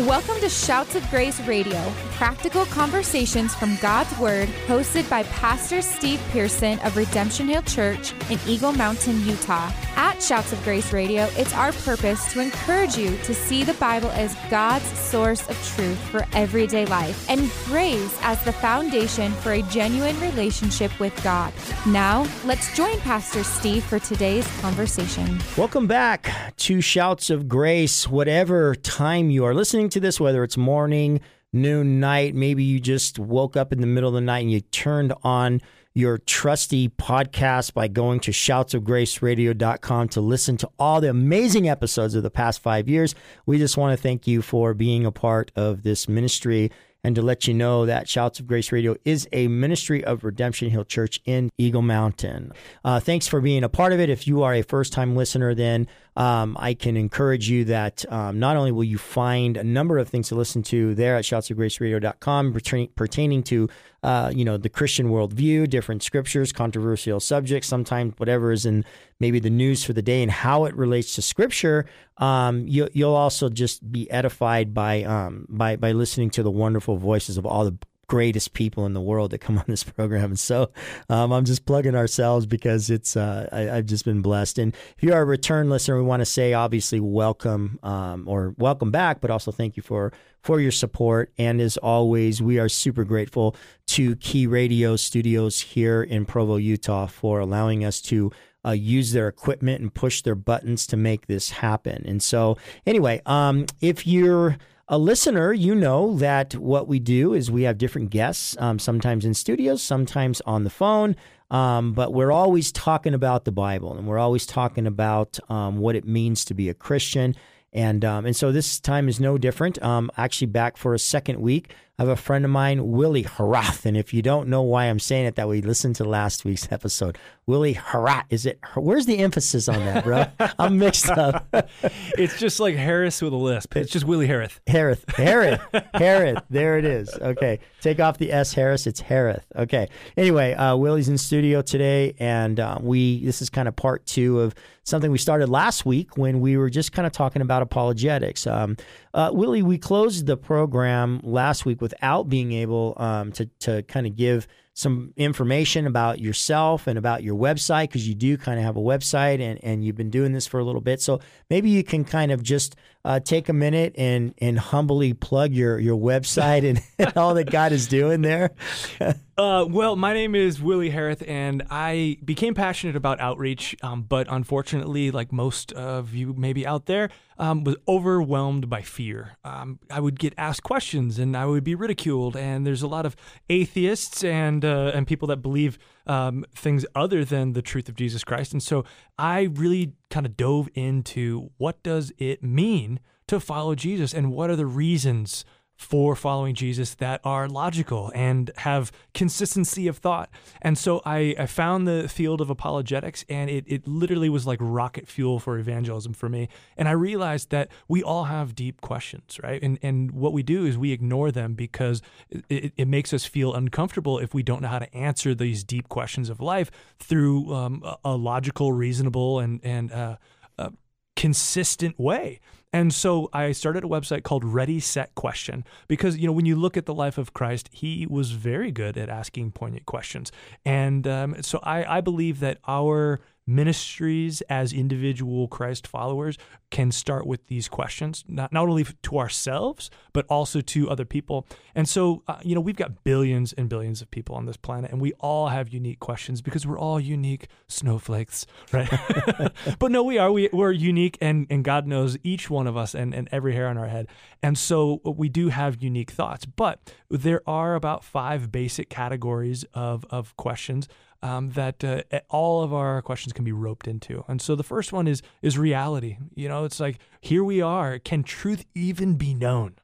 Welcome to Shouts of Grace Radio, practical conversations from God's Word, hosted by Pastor Steve Pearson of Redemption Hill Church in Eagle Mountain, Utah. At Shouts of Grace Radio, it's our purpose to encourage you to see the Bible as God's source of truth for everyday life and grace as the foundation for a genuine relationship with God. Now, let's join Pastor Steve for today's conversation. Welcome back to Shouts of Grace, whatever time you are listening to this, whether it's morning, noon, night, maybe you just woke up in the middle of the night and you turned on your trusty podcast by going to shoutsofgraceradio.com to listen to all the amazing episodes of the past five years. We just want to thank you for being a part of this ministry and to let you know that Shouts of Grace Radio is a ministry of Redemption Hill Church in Eagle Mountain. Uh, thanks for being a part of it. If you are a first time listener, then um, I can encourage you that um, not only will you find a number of things to listen to there at shoutsofgraceradio.com pertaining, pertaining to uh, you know the Christian worldview, different scriptures, controversial subjects, sometimes whatever is in maybe the news for the day and how it relates to Scripture. Um, you, will also just be edified by um, by by listening to the wonderful voices of all the greatest people in the world that come on this program. And so um, I'm just plugging ourselves because it's uh, I, have just been blessed. And if you are a return listener, we want to say obviously welcome um, or welcome back, but also thank you for for your support. And as always, we are super grateful to Key Radio Studios here in Provo, Utah, for allowing us to. Uh, use their equipment and push their buttons to make this happen. And so, anyway, um, if you're a listener, you know that what we do is we have different guests, um, sometimes in studios, sometimes on the phone. Um, but we're always talking about the Bible and we're always talking about um, what it means to be a Christian. And, um, and so this time is no different. Um, actually, back for a second week. I have a friend of mine, Willie Harath. And if you don't know why I'm saying it that way, listen to last week's episode. Willie Harath. Is it, where's the emphasis on that, bro? I'm mixed up. it's just like Harris with a lisp. It's just Willie Harris. Harris. Harris. Harris. There it is. Okay. Take off the S, Harris. It's Harris. Okay. Anyway, uh, Willie's in studio today. And uh, we, this is kind of part two of something we started last week when we were just kind of talking about apologetics. Um, uh, Willie, we closed the program last week without being able um, to to kind of give some information about yourself and about your website because you do kind of have a website and, and you've been doing this for a little bit. So maybe you can kind of just uh, take a minute and and humbly plug your your website and, all that God is doing there. uh, well, my name is Willie Harith, and I became passionate about outreach, um, but unfortunately, like most of you maybe out there, um, was overwhelmed by fear. Um, I would get asked questions, and I would be ridiculed. And there's a lot of atheists and uh, and people that believe um, things other than the truth of Jesus Christ. And so I really kind of dove into what does it mean to follow Jesus and what are the reasons for following Jesus that are logical and have consistency of thought. And so I, I found the field of apologetics and it, it literally was like rocket fuel for evangelism for me. And I realized that we all have deep questions, right? And, and what we do is we ignore them because it, it makes us feel uncomfortable if we don't know how to answer these deep questions of life through um, a, logical, reasonable, and, and uh, uh, consistent way. And so I started a website called Ready Set Question because you know when you look at the life of Christ, he was very good at asking poignant questions, and um, so I, I believe that our ministries as individual Christ followers can start with these questions, not, not only to ourselves, but also to other people. And so, uh, you know, we've got billions and billions of people on this planet, and we all have unique questions because we're all unique snowflakes, right? but no, we are. We, we're unique, and, and God knows each one of us and, and every hair on our head. And so we do have unique thoughts, but there are about five basic categories of, of questions um, that uh, all of our questions can be roped into. And so the first one is is reality. You know, it's like here we are. Can truth even be known,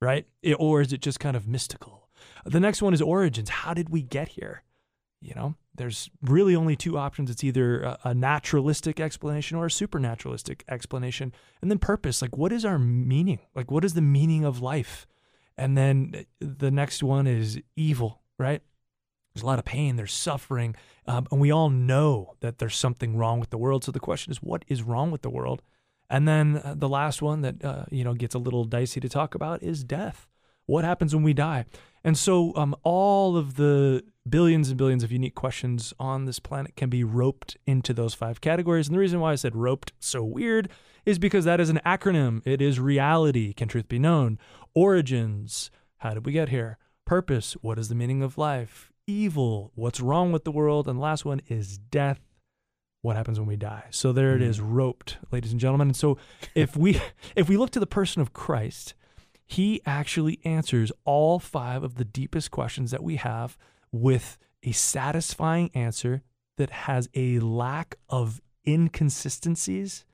right? It, or is it just kind of mystical? The next one is origins. How did we get here? You know, there's really only two options. It's either a, a naturalistic explanation or a supernaturalistic explanation. And then purpose. Like, what is our meaning? Like, what is the meaning of life? And then the next one is evil, right? There's a lot of pain, there's suffering, um, and we all know that there's something wrong with the world. So the question is, what is wrong with the world? And then uh, the last one that uh, you know gets a little dicey to talk about is death. What happens when we die? And so um, all of the billions and billions of unique questions on this planet can be roped into those five categories. And the reason why I said roped so weird is because that is an acronym. It is reality. Can truth be known? Origins. How did we get here? Purpose. What is the meaning of life? Evil. What's wrong with the world? And the last one is death what happens when we die. So there it is, mm. roped, ladies and gentlemen. And so if we if we look to the person of Christ, he actually answers all five of the deepest questions that we have with a satisfying answer that has a lack of inconsistencies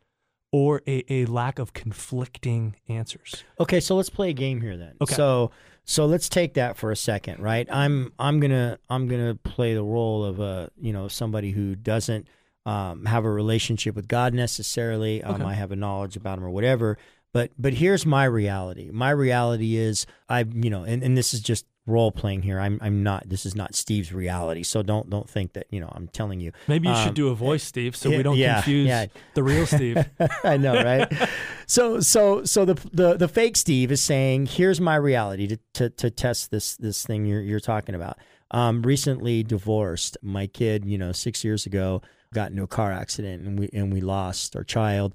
or a, a lack of conflicting answers. Okay, so let's play a game here then. Okay. So so let's take that for a second, right? I'm I'm gonna I'm gonna play the role of a you know somebody who doesn't um, have a relationship with God necessarily. Um, Okay. I have a knowledge about Him or whatever. But but here's my reality. My reality is I you know, and, and this is just role playing here. I'm I'm not. This is not Steve's reality. So don't don't think that you know I'm telling you. Maybe you Um, should do a voice, Steve, so yeah, we don't yeah, confuse yeah. the real Steve. I know, right? so so so the the the fake Steve is saying, here's my reality to to, to test this this thing you're you're talking about. Um, recently divorced. My kid, you know, six years ago, got into a car accident, and we and we lost our child.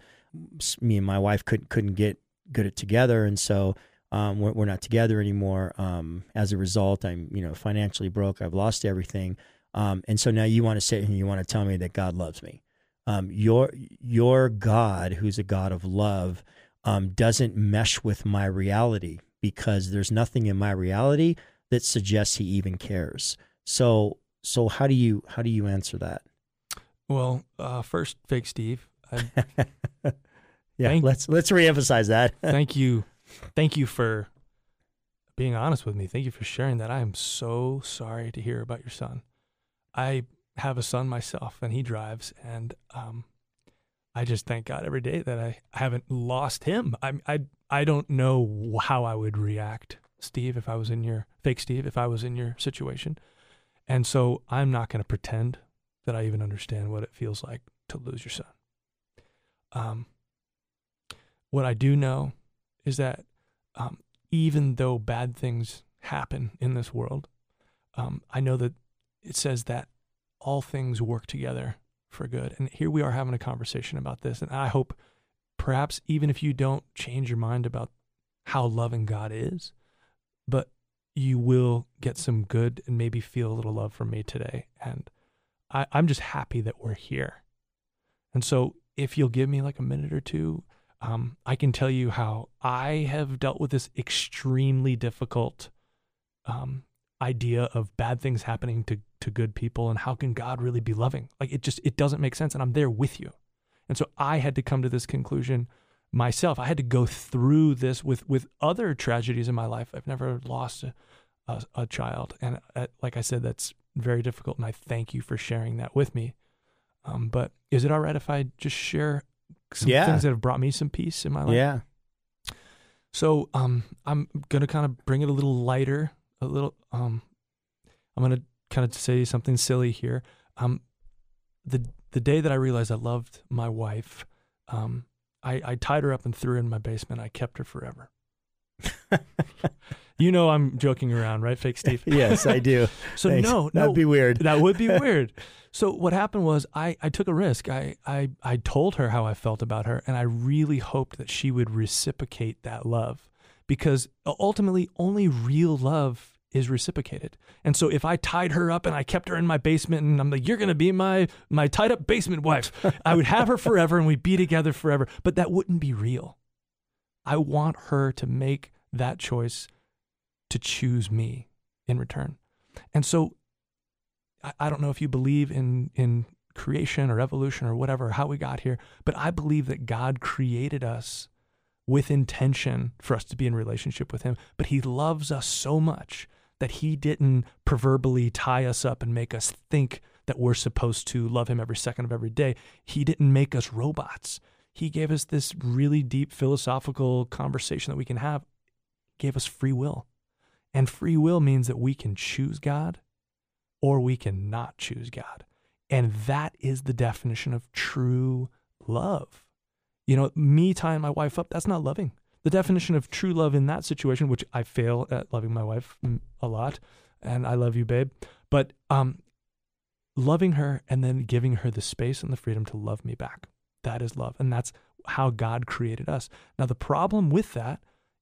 Me and my wife couldn't couldn't get good at together, and so um, we're, we're not together anymore. Um, as a result, I'm you know financially broke. I've lost everything, um, and so now you want to sit here and you want to tell me that God loves me um, your your God, who's a God of love, um, doesn't mesh with my reality because there's nothing in my reality that suggests He even cares. So so how do you how do you answer that? well, uh, first, fake Steve, I Yeah, Thank- let's let's reemphasize that. thank you thank you for being honest with me. Thank you for sharing that. I am so sorry to hear about your son. I have a son myself and he drives and um i just thank god every day that i haven't lost him. I i i don't know how i would react steve if i was in your fake steve if i was in your situation. And so i'm not going to pretend that i even understand what it feels like to lose your son. Um what i do know is that um, even though bad things happen in this world, um, I know that it says that all things work together for good. And here we are having a conversation about this. And I hope perhaps even if you don't change your mind about how loving God is, but you will get some good and maybe feel a little love from me today. And I, I'm just happy that we're here. And so if you'll give me like a minute or two, um, I can tell you how I have dealt with this extremely difficult um, idea of bad things happening to to good people, and how can God really be loving? Like it just it doesn't make sense, and I'm there with you. And so I had to come to this conclusion myself. I had to go through this with with other tragedies in my life. I've never lost a, a, a child, and uh, like I said, that's very difficult. And I thank you for sharing that with me. Um, but is it all right if I just share some Yeah. things that have brought me some peace in my life? Yeah. So um, I'm gonna kind of bring it a little lighter, a little. Um, I'm gonna kind of say something silly here. Um, the the day that I realized I loved my wife, um, I, I tied her up and threw her in my basement. I kept her forever. you know I'm joking around, right, fake Steve? yes, I do. So Thanks. no, no, that'd be weird. that would be weird. So what happened was I, I took a risk. I, I I told her how I felt about her and I really hoped that she would reciprocate that love because ultimately only real love is reciprocated. And so if I tied her up and I kept her in my basement and I'm like you're going to be my my tied up basement wife, I would have her forever and we'd be together forever, but that wouldn't be real. I want her to make that choice to choose me in return. And so I, I don't know if you believe in in creation or evolution or whatever, how we got here, but I believe that God created us with intention for us to be in relationship with him, but he loves us so much that he didn't proverbially tie us up and make us think that we're supposed to love him every second of every day. He didn't make us robots. He gave us this really deep philosophical conversation that we can have. He gave us free will. And free will means that we can choose God or we can not choose God. And that is the definition of true love. You know, me tying my wife up, that's not loving. The definition of true love in that situation, which I fail at loving my wife a lot, and I love you, babe, but um, loving her and then giving her the space and the freedom to love me back. That is love. And that's how God created us. Now, the problem with that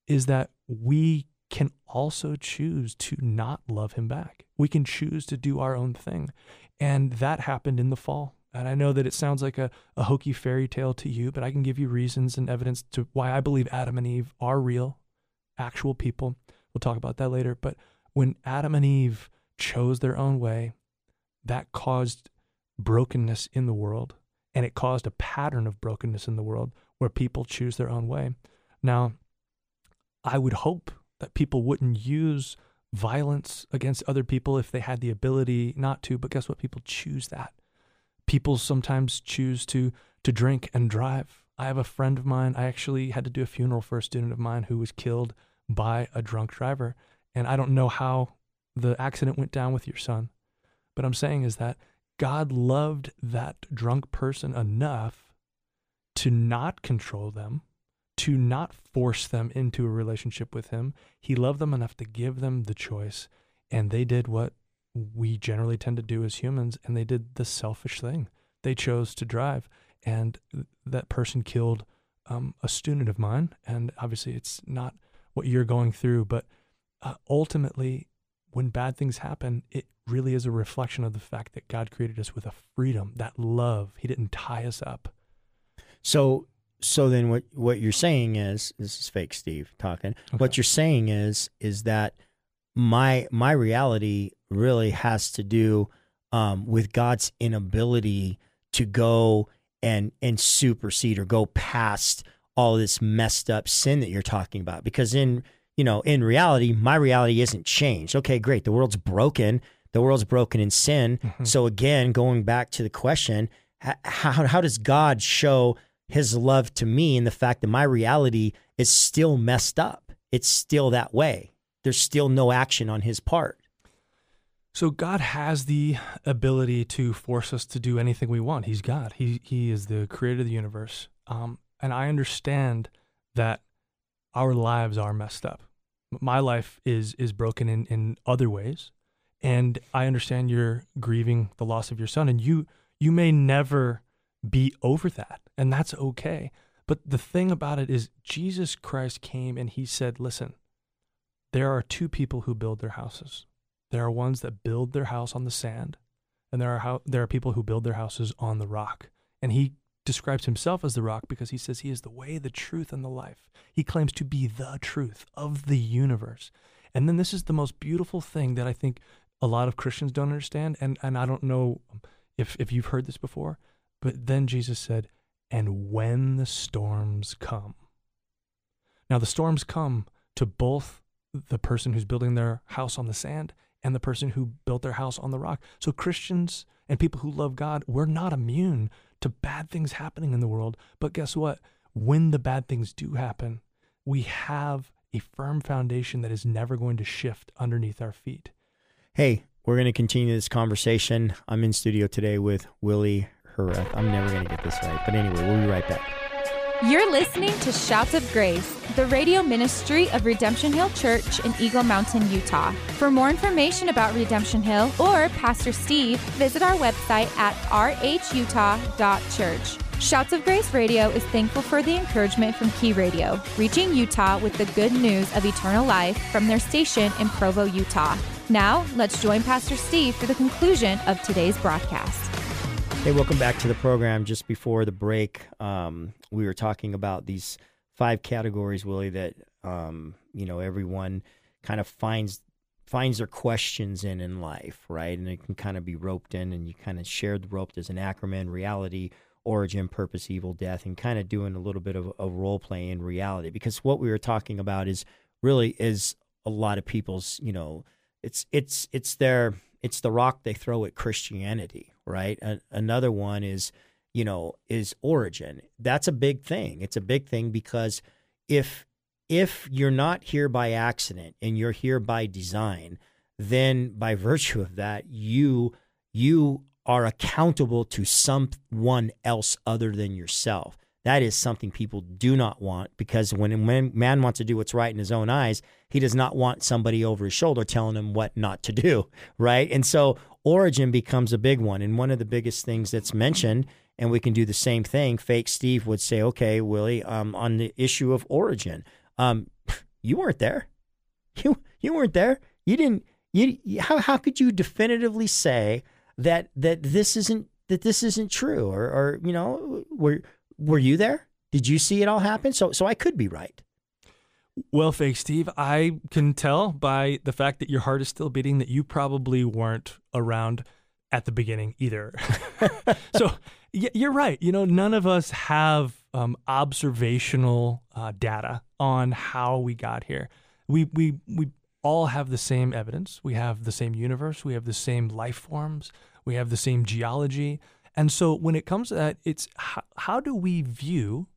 is that we can also choose to not love him back. We can choose to do our own thing. And that happened in the fall. And I know that it sounds like a, a hokey fairy tale to you, but I can give you reasons and evidence to why I believe Adam and Eve are real, actual people. We'll talk about that later. But when Adam and Eve chose their own way, that caused brokenness in the world. And it caused a pattern of brokenness in the world where people choose their own way. Now, I would hope that people wouldn't use violence against other people if they had the ability not to, but guess what? People choose that. People sometimes choose to to drink and drive. I have a friend of mine, I actually had to do a funeral for a student of mine who was killed by a drunk driver. And I don't know how the accident went down with your son. But I'm saying is that God loved that drunk person enough to not control them, to not force them into a relationship with Him. He loved them enough to give them the choice. And they did what we generally tend to do as humans, and they did the selfish thing. They chose to drive, and that person killed um, a student of mine. And obviously, it's not what you're going through, but uh, ultimately, when bad things happen, it really is a reflection of the fact that God created us with a freedom, that love. He didn't tie us up. So so then what what you're saying is this is fake Steve talking. Okay. What you're saying is is that my my reality really has to do um, with God's inability to go and and supersede or go past all this messed up sin that you're talking about because in you know, in reality, my reality isn't changed. Okay, great. The world's broken. The world's broken in sin. Mm-hmm. So again, going back to the question, how, how does God show his love to me and the fact that my reality is still messed up? It's still that way. There's still no action on his part. So God has the ability to force us to do anything we want. He's God. He he is the creator of the universe. Um, and I understand that our lives are messed up. My life is is broken in in other ways, and I understand you're grieving the loss of your son, and you you may never be over that, and that's okay. But the thing about it is, Jesus Christ came and he said, "Listen, there are two people who build their houses. There are ones that build their house on the sand, and there are how, there are people who build their houses on the rock." And he describes himself as the rock because he says he is the way, the truth, and the life. He claims to be the truth of the universe. And then this is the most beautiful thing that I think a lot of Christians don't understand. And, and I don't know if, if you've heard this before, but then Jesus said, and when the storms come. Now, the storms come to both the person who's building their house on the sand and the person who built their house on the rock. So, Christians and people who love God, we're not immune to bad things happening in the world. But guess what? When the bad things do happen, we have a firm foundation that is never going to shift underneath our feet. Hey, we're going to continue this conversation. I'm in studio today with Willie Hereth. I'm never going to get this right. But anyway, we'll be right back. You're listening to Shouts of Grace, the radio ministry of Redemption Hill Church in Eagle Mountain, Utah. For more information about Redemption Hill or Pastor Steve, visit our website at rhutah.church. Shouts of Grace Radio is thankful for the encouragement from Key Radio, reaching Utah with the good news of eternal life from their station in Provo, Utah. Now, let's join Pastor Steve for the conclusion of today's broadcast. Hey, welcome back to the program. Just before the break, um, we were talking about these five categories, Willie, that um, you know everyone kind of finds finds their questions in in life, right? And it can kind of be roped in, and you kind of share the rope. There's an acronym: reality, origin, purpose, evil, death, and kind of doing a little bit of a role play in reality. Because what we were talking about is really is a lot of people's, you know, it's it's it's their it's the rock they throw at Christianity, right? A- another one is, you know, is origin. That's a big thing. It's a big thing because if if you're not here by accident and you're here by design, then by virtue of that, you you are accountable to someone else other than yourself. That is something people do not want because when, when man wants to do what's right in his own eyes, he does not want somebody over his shoulder telling him what not to do, right? And so origin becomes a big one. And one of the biggest things that's mentioned, and we can do the same thing, fake Steve would say, okay, Willie, um, on the issue of origin, um, you weren't there. You, you weren't there. You didn't, you, how, how could you definitively say that, that this isn't, that this isn't true? Or, or, you know, were, were you there? Did you see it all happen? So, so I could be right. Well, fake Steve, I can tell by the fact that your heart is still beating that you probably weren't around at the beginning either. so you're right. You know, none of us have um, observational uh, data on how we got here. We we we all have the same evidence. We have the same universe. We have the same life forms. We have the same geology. And so when it comes to that, it's how, how do we view,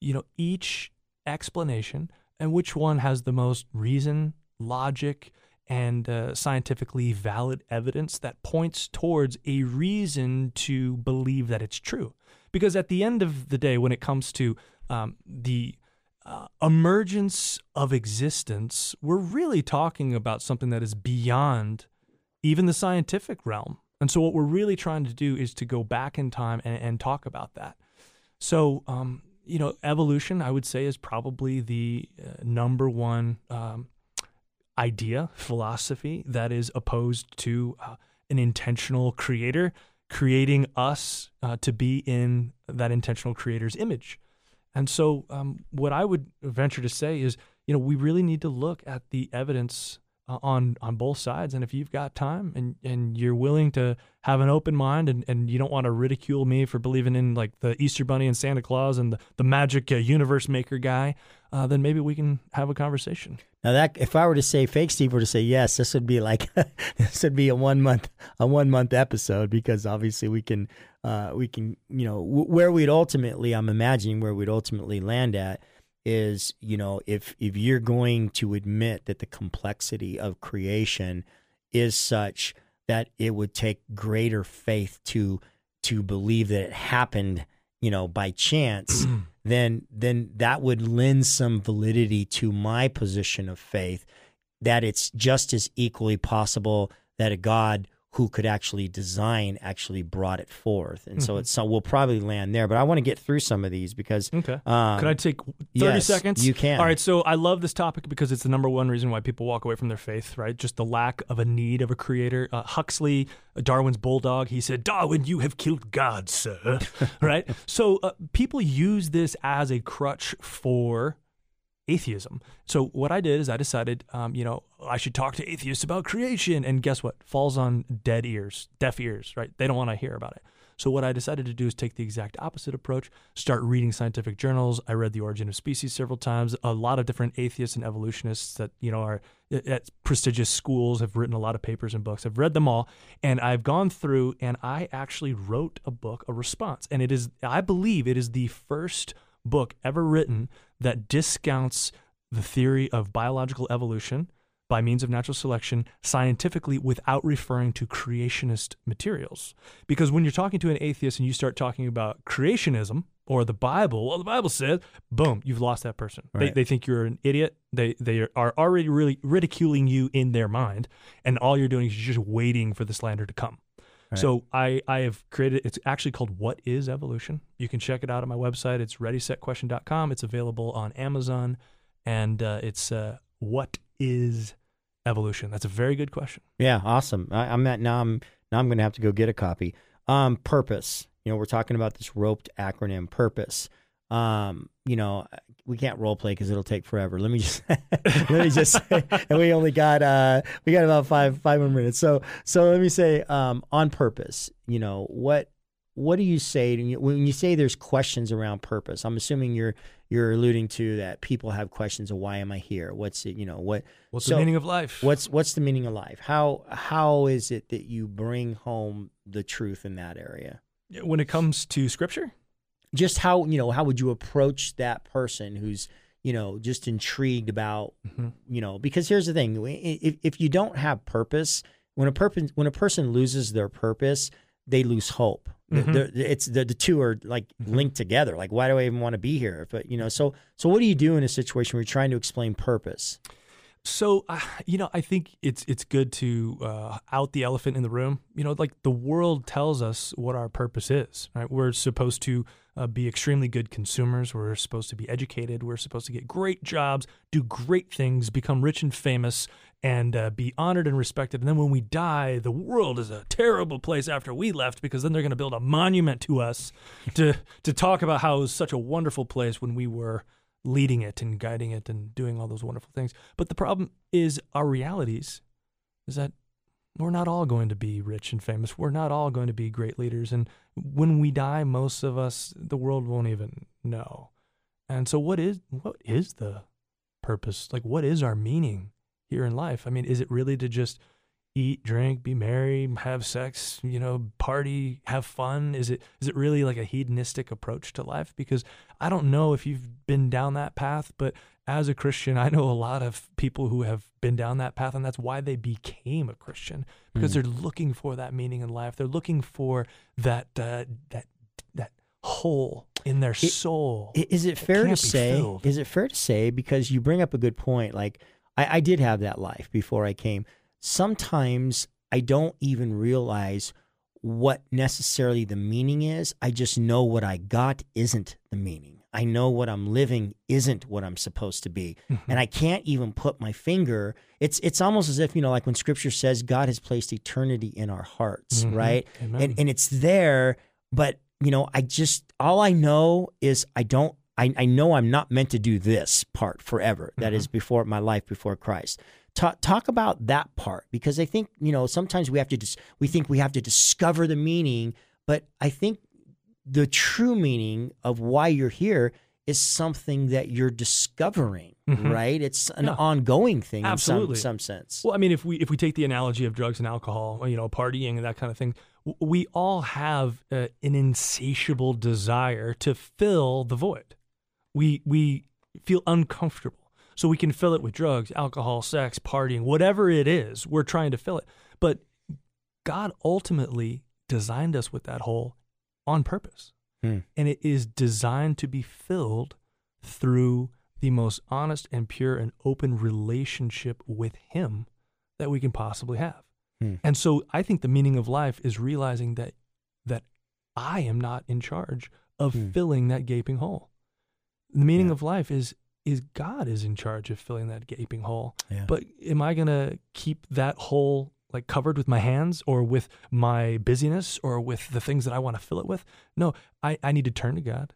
you know, each explanation and which one has the most reason, logic, and uh, scientifically valid evidence that points towards a reason to believe that it's true. Because at the end of the day, when it comes to um, the uh, emergence of existence, we're really talking about something that is beyond even the scientific realm. And so, what we're really trying to do is to go back in time and, and talk about that. So, um, you know, evolution, I would say, is probably the uh, number one um, idea, philosophy that is opposed to uh, an intentional creator creating us uh, to be in that intentional creator's image. And so, um, what I would venture to say is, you know, we really need to look at the evidence on on both sides. And if you've got time and and you're willing to have an open mind and, and you don't want to ridicule me for believing in like the Easter Bunny and Santa Claus and the, the magic uh, universe maker guy, uh, then maybe we can have a conversation. Now that if I were to say fake Steve were to say yes, this would be like this would be a one month a one month episode because obviously we can uh, we can you know w- where we'd ultimately I'm imagining where we'd ultimately land at is you know if if you're going to admit that the complexity of creation is such that it would take greater faith to to believe that it happened you know by chance then then that would lend some validity to my position of faith that it's just as equally possible that a god who could actually design actually brought it forth. And mm-hmm. so it's so we'll probably land there. But I want to get through some of these because okay. Um, Could I take thirty yes, seconds? You can. All right. So I love this topic because it's the number one reason why people walk away from their faith. Right, just the lack of a need of a creator. Uh, Huxley, Darwin's bulldog, he said, "Darwin, you have killed God, sir." right. So uh, people use this as a crutch for atheism. So what I did is I decided, um, you know, I should talk to atheists about creation, and guess what? Falls on dead ears, deaf ears, right? They don't want to hear about it. So what I decided to do is take the exact opposite approach. Start reading scientific journals. I read The Origin of Species several times. A lot of different atheists and evolutionists that you know are at prestigious schools have written a lot of papers and books. I've read them all, and I've gone through and I actually wrote a book, a response, and it is I believe it is the first book ever written that discounts the theory of biological evolution by means of natural selection scientifically without referring to creationist materials. Because when you're talking to an atheist and you start talking about creationism or the Bible, well, the Bible says, boom, you've lost that person. Right. They, they think you're an idiot. They, they are already really ridiculing you in their mind. And all you're doing is you're just waiting for the slander to come. Right. So I, I have created it's actually called What is Evolution. You can check it out on my website. It's readysetquestion.com. It's available on Amazon and uh, it's uh, what is evolution? That's a very good question. Yeah, awesome. I, am at now I'm now I'm going to have to go get a copy. Um, purpose. You know, we're talking about this roped acronym purpose. Um, you know, we can't role play because it'll take forever. Let me just let me just say, and we only got uh we got about five five more minutes. So so let me say um on purpose. You know what what do you say you, when you say there's questions around purpose? I'm assuming you're you're alluding to that people have questions of why am I here? What's it? You know what? What's so the meaning of life? What's what's the meaning of life? How how is it that you bring home the truth in that area? When it comes to scripture, just how you know how would you approach that person who's you know just intrigued about mm-hmm. you know because here's the thing if, if you don't have purpose when a person when a person loses their purpose they lose hope. The- Mhm. the- it's the, the two are like linked together. Like, why do I even want to be here? But you know, so so what do you do in a situation where you're trying to explain purpose? So, uh, you know, I think it's it's good to uh, out the elephant in the room. You know, like the world tells us what our purpose is. Right? We're supposed to uh, be extremely good consumers. We're supposed to be educated. We're supposed to get great jobs, do great things, become rich and famous, and uh, be honored and respected. And then when we die, the world is a terrible place after we left because then they're going to build a monument to us to to talk about how it was such a wonderful place when we were leading it and guiding it and doing all those wonderful things. But the problem is our realities is that we're not all going to be rich and famous. We're not all going to be great leaders. And when we die, most of us, the world won't even know. And so what is what is the purpose? Like what is our meaning here in life? I mean, is it really to just eat, drink, be merry, have sex, you know, party, have fun? Is it is it really like a hedonistic approach to life? Because I don't know if you've been down that path, but as a Christian, I know a lot of people who have been down that path, and that's why they became a Christian because they're looking for that meaning in life. They're looking for that uh, that that hole in their soul. Is it fair to say? filled. Is it fair to say because you bring up a good point? Like I, I did have that life before I came. Sometimes I don't even realize what necessarily the meaning is. I just know what I got isn't the meaning. I know what I'm living isn't what I'm supposed to be. Mm-hmm. And I can't even put my finger. It's it's almost as if, you know, like when scripture says God has placed eternity in our hearts, Mhm. right? Amen. and and it's there but you know i just all i know is i don't i, I know i'm not meant to do this part forever That is before my life before christ talk, talk about that part because i think you know sometimes we have to just we think we have to discover the meaning but i think the true meaning of why you're here is something that you're discovering Mhm. right it's an Yeah. ongoing thing Absolutely. in some, some sense Well, I mean, if we if we take the analogy of drugs and alcohol, you know, partying and that kind of thing, we all have uh, an insatiable desire to fill the void. We we feel uncomfortable, so we can fill it with drugs, alcohol, sex, partying, whatever it is. We're trying to fill it, but God ultimately designed us with that hole on purpose, Hmm. and it is designed to be filled through the most honest and pure and open relationship with Him that we can possibly have. Hmm. And so I think the meaning of life is realizing that that I am not in charge of Hmm. filling that gaping hole. The meaning Yeah. of life is is God is in charge of filling that gaping hole. Yeah. But am I going to keep that hole like covered with my hands or with my busyness or with the things that I want to fill it with? No, I, I need to turn to God,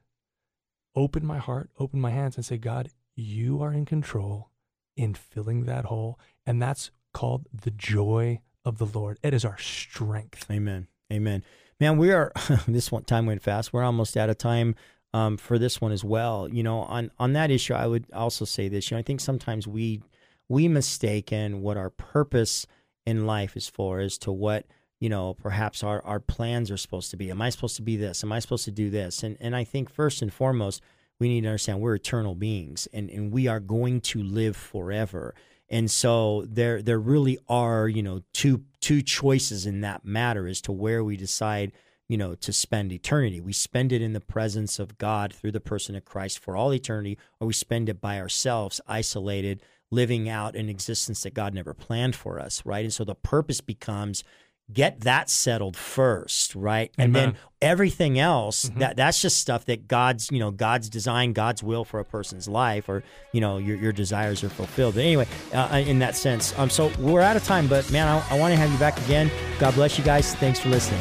open my heart, open my hands, and say, God, you are in control in filling that hole. And that's called the joy of the Lord. It is our strength. Amen. Amen. Man, we are this one time went fast. We're almost out of time um, for this one as well. You know, on on that issue, I would also say this. You know, I think sometimes we we mistaken what our purpose in life is for as to what you know perhaps our our plans are supposed to be. Am I supposed to be this? Am I supposed to do this? And and I think first and foremost, we need to understand we're eternal beings, and and we are going to live forever. And so there there really are, you know, two two choices in that matter as to where we decide, you know, to spend eternity. We spend it in the presence of God through the person of Christ for all eternity, or we spend it by ourselves, isolated, living out an existence that God never planned for us, right? And so the purpose becomes get that settled first, right? And then everything else that that's just stuff that God's, you know, God's design, God's will for a person's life or, you know, your your desires are fulfilled. But anyway, uh, in that sense. Um so we're out of time, but man, I, I want to have you back again. God bless you guys. Thanks for listening.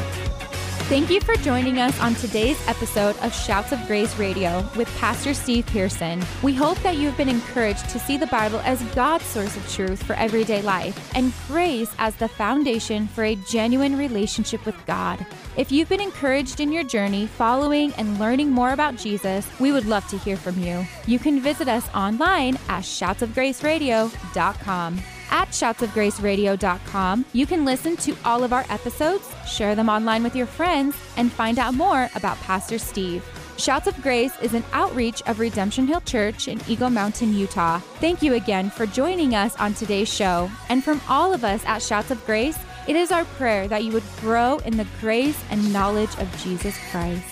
Thank you for joining us on today's episode of Shouts of Grace Radio with Pastor Steve Pearson. We hope that you have been encouraged to see the Bible as God's source of truth for everyday life and grace as the foundation for a genuine relationship with God. If you've been encouraged in your journey following and learning more about Jesus, we would love to hear from you. You can visit us online at shoutsofgraceradio.com. At shoutsofgraceradio.com, you can listen to all of our episodes, share them online with your friends, and find out more about Pastor Steve. Shouts of Grace is an outreach of Redemption Hill Church in Eagle Mountain, Utah. Thank you again for joining us on today's show. And from all of us at Shouts of Grace, It is our prayer that you would grow in the grace and knowledge of Jesus Christ.